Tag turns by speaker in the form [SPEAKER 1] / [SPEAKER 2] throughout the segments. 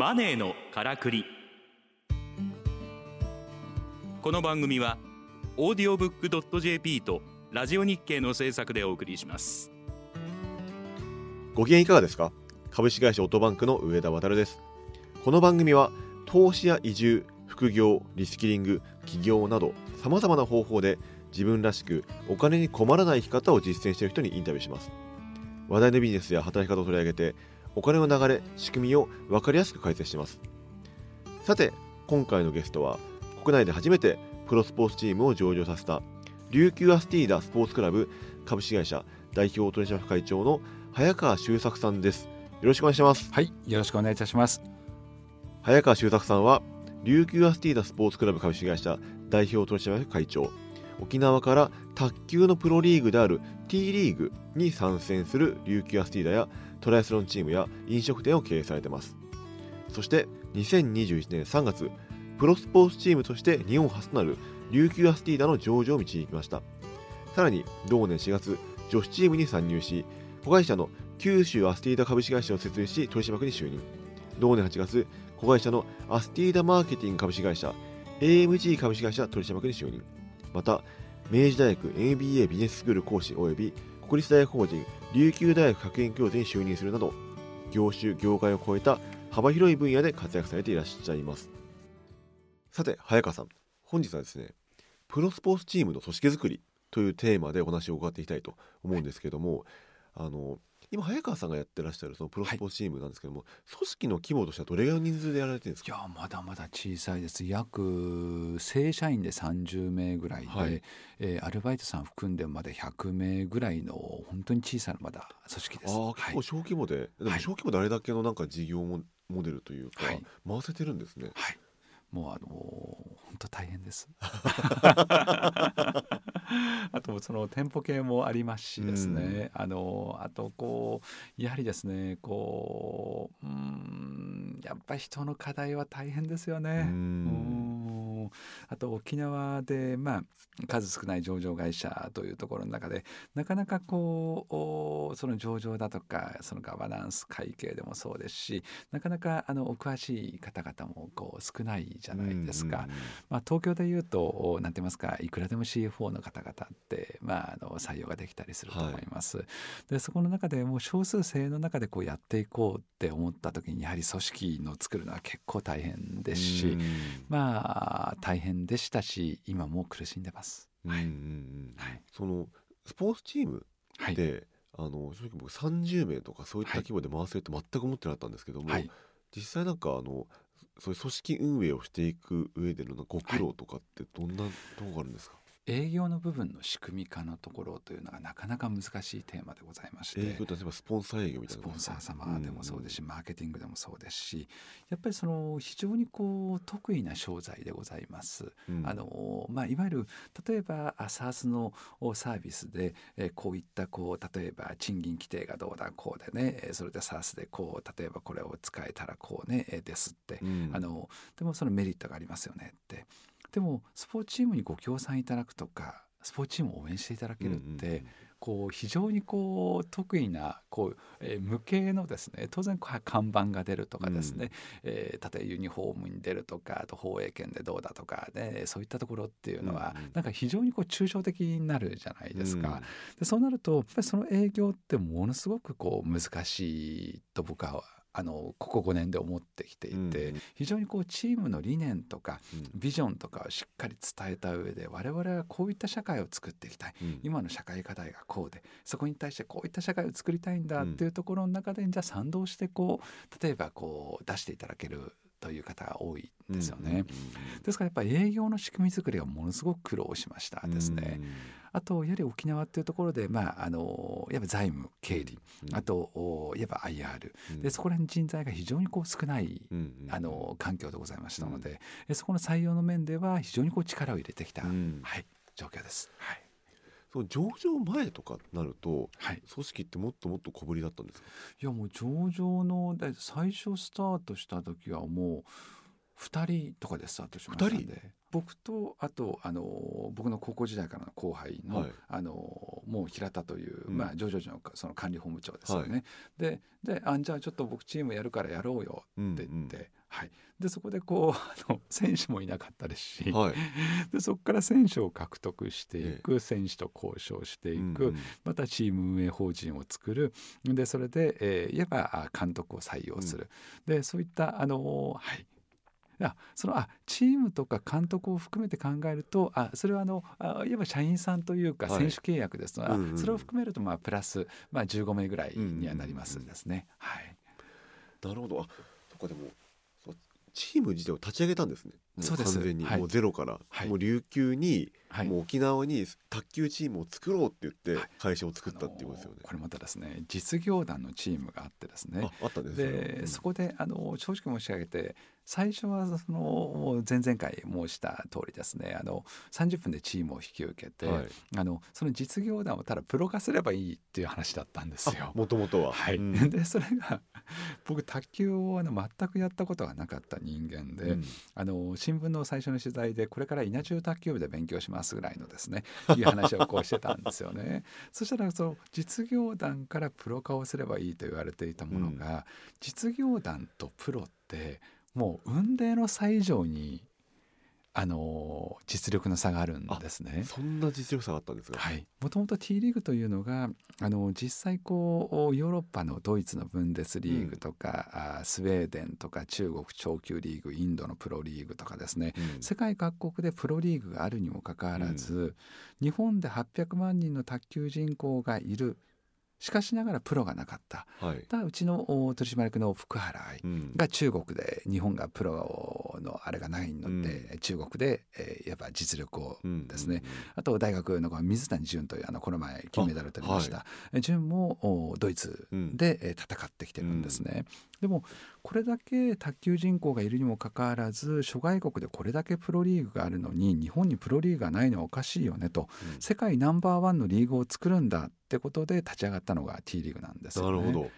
[SPEAKER 1] マネーのからくり。この番組はオーディオブックドット JP とラジオ日経の制作でお送りします。
[SPEAKER 2] ご機嫌いかがですか？株式会社オートバンクの上田渉です。この番組は投資や移住副業リスキリング起業などさまざまな方法で自分らしくお金に困らない生き方を実践している人にインタビューします。話題のビジネスや働き方を取り上げてお金の流れ仕組みを分かりやすく解説します。さて今回のゲストは国内で初めてプロスポーツチームを上場させた琉球アスティーダスポーツクラブ株式会社代表取締役会長の早川修作さんです。よろしくお願いします。
[SPEAKER 3] はい、よろしくお願いいたします。
[SPEAKER 2] 早川修作さんは琉球アスティーダスポーツクラブ株式会社代表取締役会長。沖縄から卓球のプロリーグである T リーグに参戦する琉球アスティーダやトライアスロンチームや飲食店を経営されています。そして2021年3月プロスポーツチームとして日本初となる琉球アスティーダの上場を導きました。さらに同年4月女子チームに参入し子会社の九州アスティーダ株式会社を設立し取締役に就任。同年8月子会社のアスティーダマーケティング株式会社 AMG 株式会社取締役に就任。また明治大学 MBA ビジネススクール講師及び国立大学法人琉球大学学園教授に就任するなど業種業界を超えた幅広い分野で活躍されていらっしゃいます。さて早川さん本日はですねプロスポーツチームの組織づくりというテーマでお話を伺っていきたいと思うんですけども、あの今早川さんがやってらっしゃるそのプロスポーツチームなんですけども、組織の規模としてはどれぐらいの人数でやられてるんですか？
[SPEAKER 3] いや、まだまだ小さいです。約正社員で30名ぐらいで、
[SPEAKER 2] はい
[SPEAKER 3] えーアルバイトさん含んでまで100名ぐらいの本当に小さなまだ組織です。
[SPEAKER 2] ああ
[SPEAKER 3] はい
[SPEAKER 2] 結構小規模で、でも
[SPEAKER 3] はい
[SPEAKER 2] 小規模であれだけのなんか事業モモデルというか、
[SPEAKER 3] はい
[SPEAKER 2] 回せてるんですね。
[SPEAKER 3] はい。もうあのー本当大変です。あとその店舗系もありますしですね、あのあとこうやはりですねこううーんやっぱり人の課題は大変ですよ
[SPEAKER 2] う
[SPEAKER 3] ね。
[SPEAKER 2] ん
[SPEAKER 3] うんあと沖縄で、まあ、数少ない上場会社というところの中でなかなかこうおその上場だとかそのガバナンス会計でもそうですしなかなかあのお詳しい方々もこう少ないじゃないですか。まあ、東京でいうとおなんて言いますかいくらでも CFO の方々って、まあ、あの採用ができたりすると思います。でそこの中でもう少数精鋭の中でこうやっていこうって思った時にやはり組織の作るのは結構大変ですし、まあ大変でしたし今もう苦しんでます。はい。
[SPEAKER 2] そのスポーツチーム
[SPEAKER 3] はい。
[SPEAKER 2] で、あの正直僕30名とかそういった
[SPEAKER 3] はい。
[SPEAKER 2] 規模で回せるって全く思ってなかったんですけども、
[SPEAKER 3] はい。
[SPEAKER 2] 実際なんかあのそういう組織運営をしていく上でのご苦労とかってどんなところがあるんですか、
[SPEAKER 3] 営業の部分の仕組み化のところというのがなかなか難しいテーマでございまして
[SPEAKER 2] 営業例えばスポンサー営業みたいな
[SPEAKER 3] スポンサー
[SPEAKER 2] 様
[SPEAKER 3] 様でもそうですし、マーケティングでもそうですしやっぱりその非常にこう得意な商材でございます。あのまあ、いわゆる例えばあ SARS のおサービスで、えーこういったこう例えば賃金規定がどうだこうでねえーそれで SARS でこう例えばこれを使えたらこうねえーですって、あのでもそのメリットがありますよねってでもスポーツチームにご協賛いただくとかスポーツチームを応援していただけるって、こう非常にこう得意なこう、えー無形のですね当然こう看板が出るとかですね、えー例えばユニフォームに出るとかあと放映権でどうだとかねそういったところっていうのは、
[SPEAKER 2] うんうん。
[SPEAKER 3] なんか非常にこう抽象的になるじゃないですか。
[SPEAKER 2] うん。
[SPEAKER 3] でそうなるとやっぱりその営業ってものすごくこう難しいと僕はあのここ5年で思ってきていて、
[SPEAKER 2] うん
[SPEAKER 3] 非常にこうチームの理念とか
[SPEAKER 2] うん。
[SPEAKER 3] ビジョンとかをしっかり伝えた上で我々はこういった社会を作っていきたい。
[SPEAKER 2] うん。
[SPEAKER 3] 今の社会課題がこうでそこに対してこういった社会を作りたいんだっていうところの中で、じゃあ賛同してこう例えばこう出していただけるという方が多いんですよね。ですからやっぱり営業の仕組み作りがものすごく苦労しましたですね。あとやはり沖縄っていうところで、まあ、あのやっぱ財務経理、あとおいわば IR でそこら辺人材が非常にこう少ないあの環境でございましたので、えそこの採用の面では非常にこう力を入れてきた、
[SPEAKER 2] うん。
[SPEAKER 3] はい、状況です。はい。
[SPEAKER 2] その上場前とかなると
[SPEAKER 3] はい、
[SPEAKER 2] 組織ってもっともっと小ぶりだったんですか？
[SPEAKER 3] いやもう上場のだ最初スタートした時はもう2人とかでスタートしましたんで。僕とあとあの僕の高校時代からの後輩の,、あのもう平田という、うん、まあ、上場時のその管理本部長ですよね。はい、でであじゃあちょっと僕チームやるからやろうよって言って、うんうん、はい、でそこでこう あの選手もいなかったですし、はい、でそこから選手を獲得していく、ええ、選手と交渉していく、うんうん、またチーム運営法人を作る。でそれで、えー、いわば監督を採用する、うん、でそういったあの、はい、あそのあチームとか監督を含めて考えるとあそれはあのあいわば社員さんというか選手契約ですので、はいうんうん、それを含めるとまあプラス、まあ、15名ぐらいにはなりますですね。はい、
[SPEAKER 2] なるほど。あそこでもチーム自体を立ち上げたんですね。もう完全に、はい、もうゼロから、はい、もう琉球に、はい、もう沖縄に卓球チームを作ろうって言って会社を作ったっていうことですよね、
[SPEAKER 3] これまたですね実業団のチームがあってですね。
[SPEAKER 2] あったんです
[SPEAKER 3] で、うん、そこであの正直申し上げて最初はその前々回申した通りですねあの30分でチームを引き受けて、はい、あのその実業団をただプロ化すればいいっていう話だったんですよ。
[SPEAKER 2] もともとは、
[SPEAKER 3] はい、うん、でそれが僕卓球をあの全くやったことがなかった人間で、うん、あの新聞の最初の取材でこれから稲中卓球部で勉強しますぐらいのですねいう話をこうしてたんですよね。そしたらその実業団からプロ化をすればいいと言われていたものが、うん、実業団とプロってもう雲泥の差以上にあの実力の差があるんですね。
[SPEAKER 2] そんな実力差があったんですか。
[SPEAKER 3] はい。もともと T リーグというのがあの実際こうヨーロッパのドイツのブンデスリーグとか、うん、スウェーデンとか中国長級リーグインドのプロリーグとかですね、うん、世界各国でプロリーグがあるにもかかわらず、うん、日本で800万人の卓球人口がいるしかしながらプロがなかった、はい、だうちの取締役の福原愛が中国で日本がプロのあれがないので、うん、中国で、えー、やっぱ実力をですね、うんうん。うん、あと大学の水谷隼というあのこの前金メダルを取りました、はい、隼もドイツで、うん、戦ってきてるんですね。でもこれだけ卓球人口がいるにもかかわらず諸外国でこれだけプロリーグがあるのに日本にプロリーグがないのはおかしいよねと、うん、世界ナンバーワンのリーグを作るんだってことで立ち上がったのが T リーグなんですよ、ね、
[SPEAKER 2] なるほど。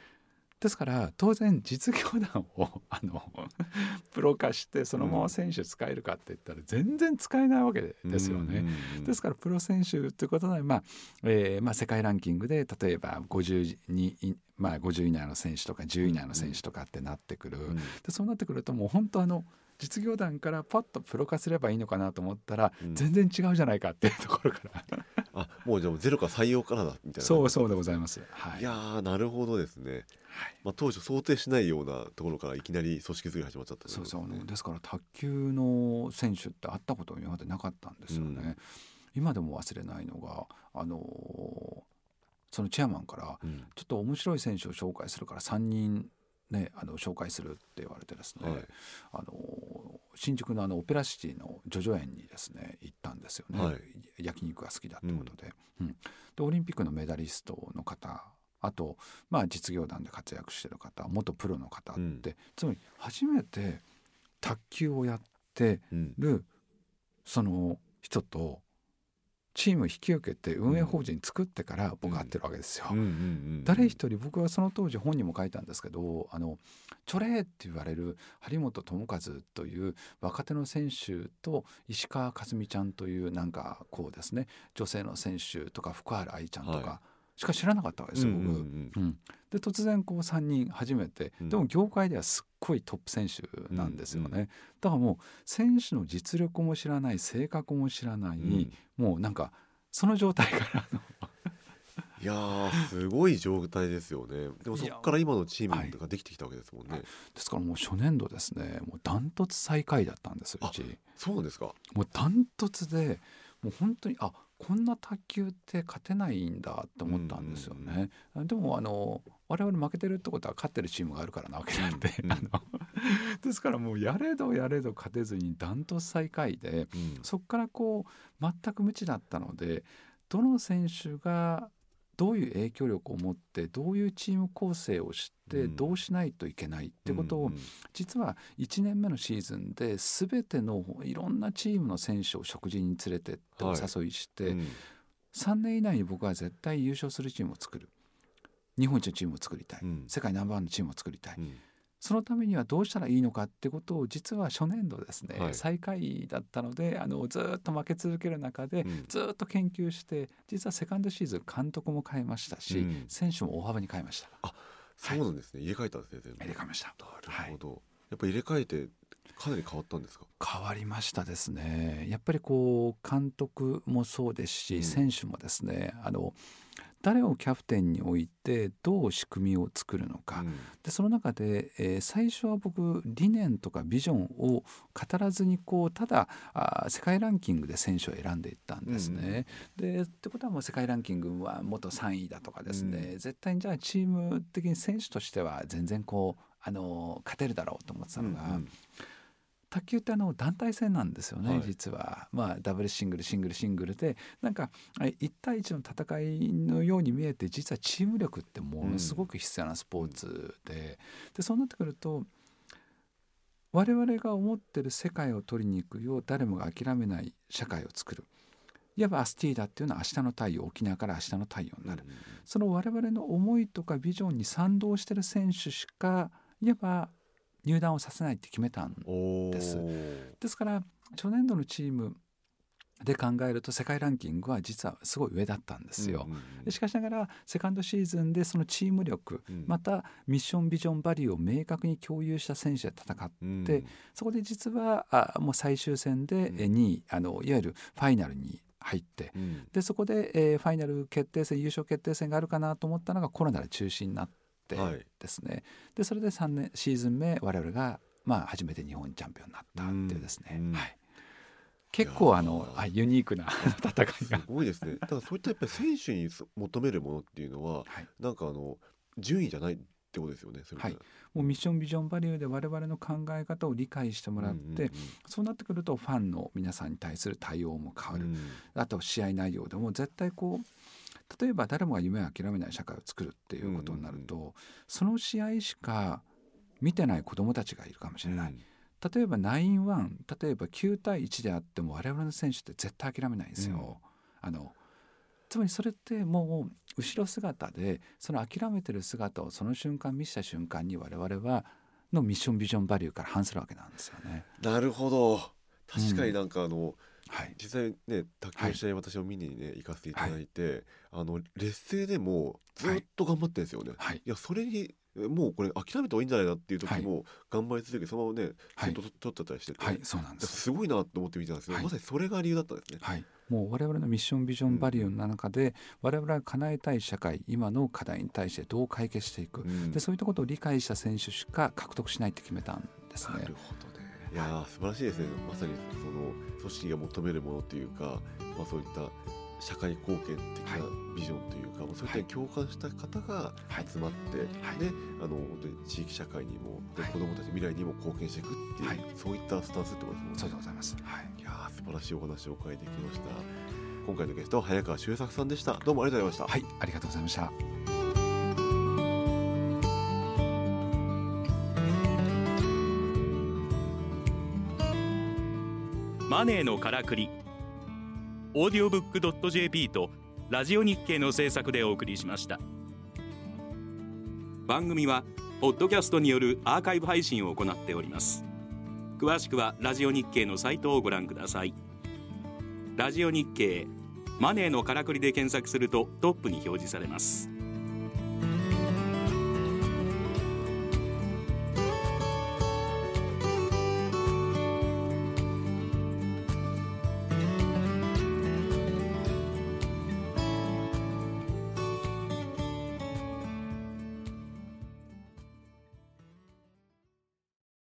[SPEAKER 3] ですから当然実業団を あのプロ化してそのまま選手使えるかって言ったら全然使えないわけですよね。ですからプロ選手ということで、まあえーまあ、世界ランキングで例えば52、まあ、50以内の選手とか10位以内の選手とかってなってくる、うん、でそうなってくるともう本当あの実業団からパッとプロ化すればいいのかなと思ったら、うん、全然違うじゃないかっていうところから。
[SPEAKER 2] あもうじゃあゼロから採用からだみたいな。
[SPEAKER 3] そうそうでございます、
[SPEAKER 2] はい、いやなるほどですね、はい、まあ、当初想定しないようなところからいきなり組織作り始まっちゃった、
[SPEAKER 3] ね、そうそうですから卓球の選手って会ったこと今までなかったんですよね、うん、今でも忘れないのがあのそのチェアマンから、ちょっと面白い選手を紹介するから3人ね、あの紹介するって言われてですね、はい、あの新宿のあのオペラシティの叙々苑にですね行ったんですよね、はい、焼肉が好きだってことで。うん、うん、でオリンピックのメダリストの方あと、まあ、実業団で活躍してる方元プロの方って、うん、つまり初めて卓球をやってるその人とチームを引き受けて運営法人作ってから僕会ってるわけですよ。誰一人僕はその当時本にも書いたんですけどあのチョレーって言われる張本智和という若手の選手と石川佳純ちゃんというなんかこうですね女性の選手とか福原愛ちゃんとか、はいしか知らなかったわけですよ僕。うんうん。うん、で突然こう3人初めてでも業界ではすっごいトップ選手なんですよね、うんうん、だからもう選手の実力も知らない性格も知らない、うん、もうなんかその状態から
[SPEAKER 2] いやすごい状態ですよね。でもそこから今のチームができてきたわけですもんね、はい、
[SPEAKER 3] ですからもう初年度ですね。もうダントツ最下位だったんですうち。
[SPEAKER 2] そうですか。
[SPEAKER 3] もうダントツでもう本当にあこんな卓球って勝てないんだって思ったんですよね。でもあの我々負けてるってことは勝ってるチームがあるからなわけなんで、うん、あのですからもうやれどやれど勝てずにダントツ最下位で、うん、そこからこう全く無知だったのでどの選手がどういう影響力を持ってどういうチーム構成をしてどうしないといけないってことを、実は1年目のシーズンで全てのいろんなチームの選手を食事に連れてってお誘いして、3年以内に僕は絶対優勝するチームを作る日本一のチームを作りたい、世界ナンバーワンのチームを作りたい、そのためにはどうしたらいいのかってことを実は初年度ですね、
[SPEAKER 2] はい。
[SPEAKER 3] 最下位だったのであのずっと負け続ける中で、
[SPEAKER 2] うん。
[SPEAKER 3] ずっと研究して実はセカンドシーズン監督も変えましたし、
[SPEAKER 2] うん。
[SPEAKER 3] 選手も大幅に変えました。
[SPEAKER 2] そうなんですね、入れ替えたんですね
[SPEAKER 3] 入れ替えました。
[SPEAKER 2] なるほど、やっぱ入れ替えてかなり変わったんですか？
[SPEAKER 3] 変わりましたですね。やっぱりこう監督もそうですし、
[SPEAKER 2] うん。
[SPEAKER 3] 選手もですねあの誰をキャプテンに置いてどう仕組みを作るのか、
[SPEAKER 2] うん。
[SPEAKER 3] でその中で、えー最初は僕理念とかビジョンを語らずにこうただあー世界ランキングで選手を選んでいったんですね。でってことはもう世界ランキングは元3位だとかですね、
[SPEAKER 2] う
[SPEAKER 3] 絶対にじゃあチーム的に選手としては全然こうあの勝てるだろうと思ってたのが、
[SPEAKER 2] うん
[SPEAKER 3] 卓球ってあの団体戦なんですよね、
[SPEAKER 2] はい。
[SPEAKER 3] 実は、まあ、ダブルシングルシングルシングルで。なんか1対1の戦いのように見えて実はチーム力ってものすごく必要なスポーツで,、でそうなってくると我々が思ってる世界を取りに行くよう誰もが諦めない社会を作る。いわばアスティーダっていうのは明日の太陽沖縄から明日の太陽になる、その我々の思いとかビジョンに賛同してる選手しかいわば入団をさせないって決めたんです。ですから初年度のチームで考えると世界ランキングは実はすごい上だったんですよ。しかしながらセカンドシーズンでそのチーム力、
[SPEAKER 2] うん。
[SPEAKER 3] またミッションビジョンバリューを明確に共有した選手で戦って
[SPEAKER 2] うん。
[SPEAKER 3] でそこで実はあもう最終戦で
[SPEAKER 2] うん。
[SPEAKER 3] え2位あのいわゆるファイナルに入って
[SPEAKER 2] うん。
[SPEAKER 3] でそこで、えーファイナル決定戦優勝決定戦があるかなと思ったのがコロナで中止になって
[SPEAKER 2] はい。
[SPEAKER 3] ですね、でそれで3年シーズン目我々が、まあ、初めて日本チャンピオンになったっていうですね、
[SPEAKER 2] うん。うん
[SPEAKER 3] はい、結構あのあユニークな 戦い
[SPEAKER 2] す
[SPEAKER 3] が。
[SPEAKER 2] ごいですね。だからそういったやっぱり選手にそ求めるものっていうのは
[SPEAKER 3] はい。
[SPEAKER 2] なんかあの順位じゃないってことですよねそれって
[SPEAKER 3] はい。もうミッションビジョンバリューで我々の考え方を理解してもらって、そうなってくるとファンの皆さんに対する対応も変わる、
[SPEAKER 2] うん。
[SPEAKER 3] あと試合内容でも絶対こう例えば誰もが夢を諦めない社会を作るっていうことになると、その試合しか見てない子どもたちがいるかもしれない、例えば9-1例えば9対1であっても我々の選手って絶対諦めないんですよ。あのつまりそれってもう後ろ姿でその諦めてる姿をその瞬間見せた瞬間に我々はのミッションビジョンバリューから反するわけなんですよね。
[SPEAKER 2] なるほど。確かになんかあの、
[SPEAKER 3] はい、
[SPEAKER 2] 実際ね卓球の試合私も見にね行かせていただいて、あの劣勢でもずっと頑張ってるんですよね、
[SPEAKER 3] はい。
[SPEAKER 2] いやそれにもうこれ諦めた方がいいんじゃないなっていう時も頑張り続けてそのままね取っちゃったりしてて、
[SPEAKER 3] はい、そうなんです。
[SPEAKER 2] すごいなと思って見てたんですけど、
[SPEAKER 3] はい。
[SPEAKER 2] まさにそれが理由だったんですね。
[SPEAKER 3] はい、もう我々のミッションビジョンバリューの中で、我々が叶えたい社会今の課題に対してどう解決していく、
[SPEAKER 2] うん。
[SPEAKER 3] でそういったことを理解した選手しか獲得しないって決めたんですね。
[SPEAKER 2] なる。ほどね。いやー素晴らしいですね。まさにその組織が求めるものというか、まあそういった社会貢献的なビジョンというか、まあそういったに共感した方が
[SPEAKER 3] はい
[SPEAKER 2] 集まって、
[SPEAKER 3] はい
[SPEAKER 2] で、あの本当に地域社会にも、で
[SPEAKER 3] はい
[SPEAKER 2] 子どもたち未来にも貢献していくっていう、
[SPEAKER 3] はい
[SPEAKER 2] そういったスタンスってことですね。
[SPEAKER 3] そうでございます。はい、
[SPEAKER 2] いやー素晴らしいお話をお伺いできました。今回のゲストは早川修作さんでした。どうもありがとうございました。
[SPEAKER 3] はい、ありがとうございました。
[SPEAKER 1] マネーのからくり。オーディオブックドット .jp とラジオ日経の制作でお送りしました。番組はポッドキャストによるアーカイブ配信を行っております。詳しくはラジオ日経のサイトをご覧ください。ラジオ日経マネーのからくりで検索するとトップに表示されます。